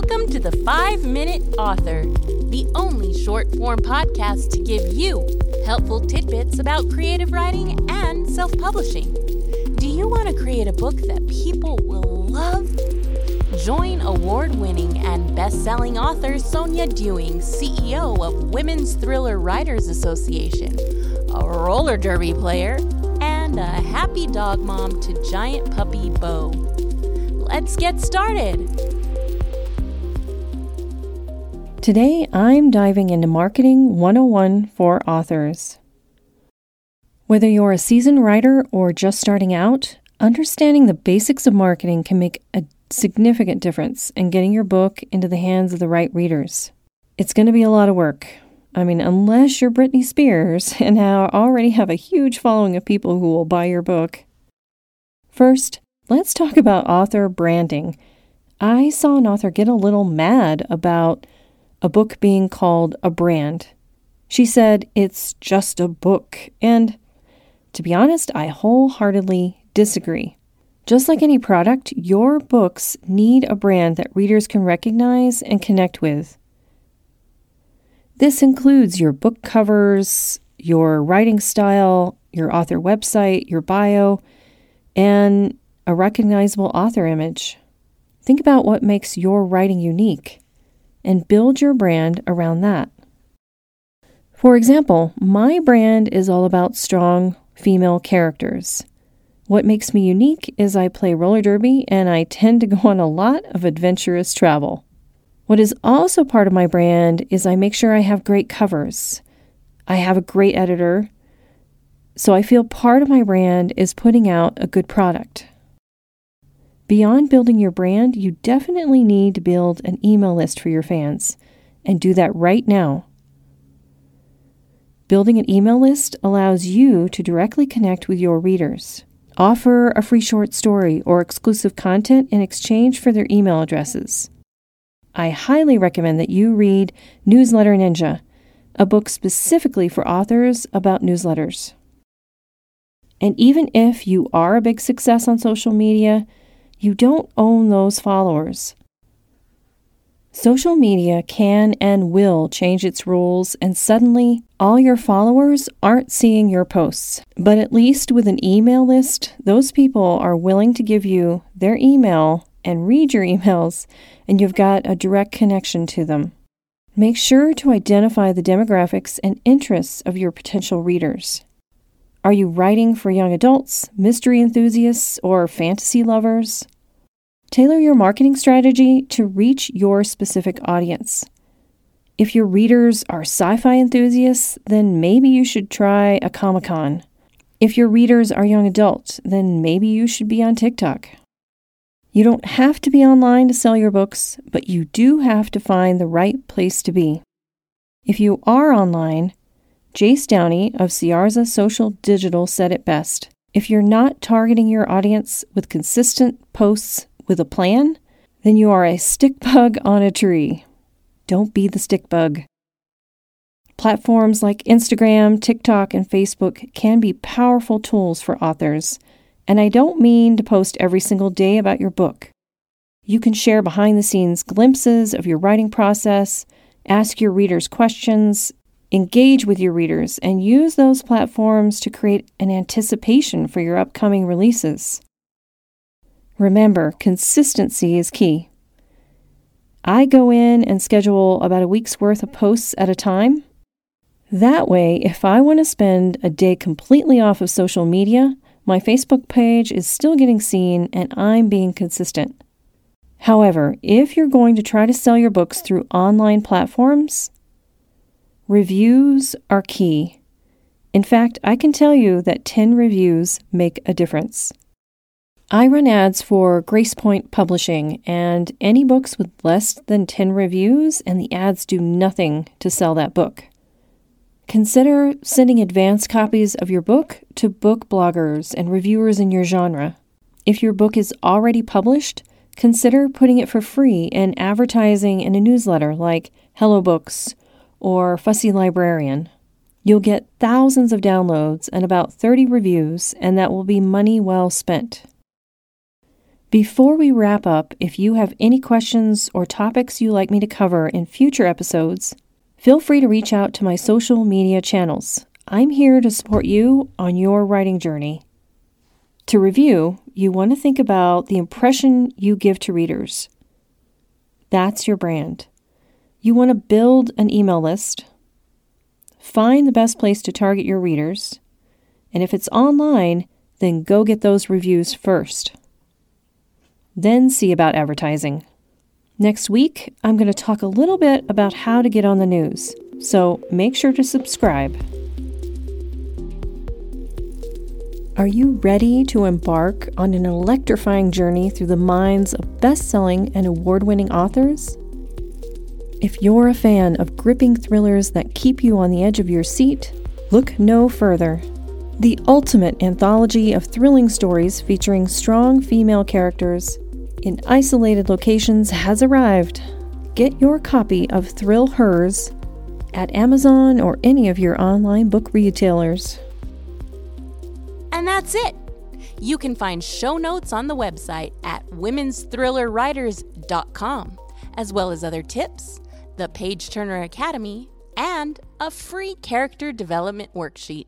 Welcome to the 5 Minute Author, the only short form podcast to give you helpful tidbits about creative writing and self publishing. Do you want to create a book that people will love? Join award winning and best selling author Sonia Dewing, CEO of Women's Thriller Writers Association, a roller derby player, and a happy dog mom to giant puppy Bo. Let's get started. Today, I'm diving into Marketing 101 for authors. Whether you're a seasoned writer or just starting out, understanding the basics of marketing can make a significant difference in getting your book into the hands of the right readers. It's going to be a lot of work. I mean, unless you're Britney Spears and now already have a huge following of people who will buy your book. First, let's talk about author branding. I saw an author get a little mad about a book being called a brand. She said, It's just a book. And to be honest, I wholeheartedly disagree. Just like any product, your books need a brand that readers can recognize and connect with. This includes your book covers, your writing style, your author website, your bio, and a recognizable author image. Think about what makes your writing unique and build your brand around that. For example, my brand is all about strong female characters. What makes me unique is I play roller derby and I tend to go on a lot of adventurous travel. What is also part of my brand is I make sure I have great covers. I have a great editor, so I feel part of my brand is putting out a good product. Beyond building your brand, you definitely need to build an email list for your fans, and do that right now. Building an email list allows you to directly connect with your readers. Offer a free short story or exclusive content in exchange for their email addresses. I highly recommend that you read Newsletter Ninja, a book specifically for authors about newsletters. And even if you are a big success on social media, you don't own those followers. Social media can and will change its rules, and suddenly all your followers aren't seeing your posts. But at least with an email list, those people are willing to give you their email and read your emails, and you've got a direct connection to them. Make sure to identify the demographics and interests of your potential readers. Are you writing for young adults, mystery enthusiasts, or fantasy lovers? Tailor your marketing strategy to reach your specific audience. If your readers are sci fi enthusiasts, then maybe you should try a Comic Con. If your readers are young adults, then maybe you should be on TikTok. You don't have to be online to sell your books, but you do have to find the right place to be. If you are online, Jace Downey of Ciarza Social Digital said it best. If you're not targeting your audience with consistent posts with a plan, then you are a stick bug on a tree. Don't be the stick bug. Platforms like Instagram, TikTok, and Facebook can be powerful tools for authors, and I don't mean to post every single day about your book. You can share behind the scenes glimpses of your writing process, ask your readers questions, engage with your readers, and use those platforms to create an anticipation for your upcoming releases. Remember, consistency is key. I go in and schedule about a week's worth of posts at a time. That way, if I want to spend a day completely off of social media, my Facebook page is still getting seen and I'm being consistent. However, if you're going to try to sell your books through online platforms, reviews are key. In fact, I can tell you that 10 reviews make a difference. I run ads for GracePoint Publishing, and any books with less than 10 reviews, and the ads do nothing to sell that book. Consider sending advance copies of your book to book bloggers and reviewers in your genre. If your book is already published, consider putting it for free and advertising in a newsletter like Hello Books or Fussy Librarian. You'll get thousands of downloads and about 30 reviews, and that will be money well spent. Before we wrap up, if you have any questions or topics you'd like me to cover in future episodes, feel free to reach out to my social media channels. I'm here to support you on your writing journey. To review, you want to think about the impression you give to readers. That's your brand. You want to build an email list, find the best place to target your readers, and if it's online, then go get those reviews first. Then see about advertising. Next week, I'm going to talk a little bit about how to get on the news, so make sure to subscribe. Are you ready to embark on an electrifying journey through the minds of best selling and award winning authors? If you're a fan of gripping thrillers that keep you on the edge of your seat, look no further. The ultimate anthology of thrilling stories featuring strong female characters in isolated locations has arrived. Get your copy of Thrill Hers at Amazon or any of your online book retailers. And that's it. You can find show notes on the website at women'sthrillerwriters.com, as well as other tips, the Page Turner Academy, and a free character development worksheet.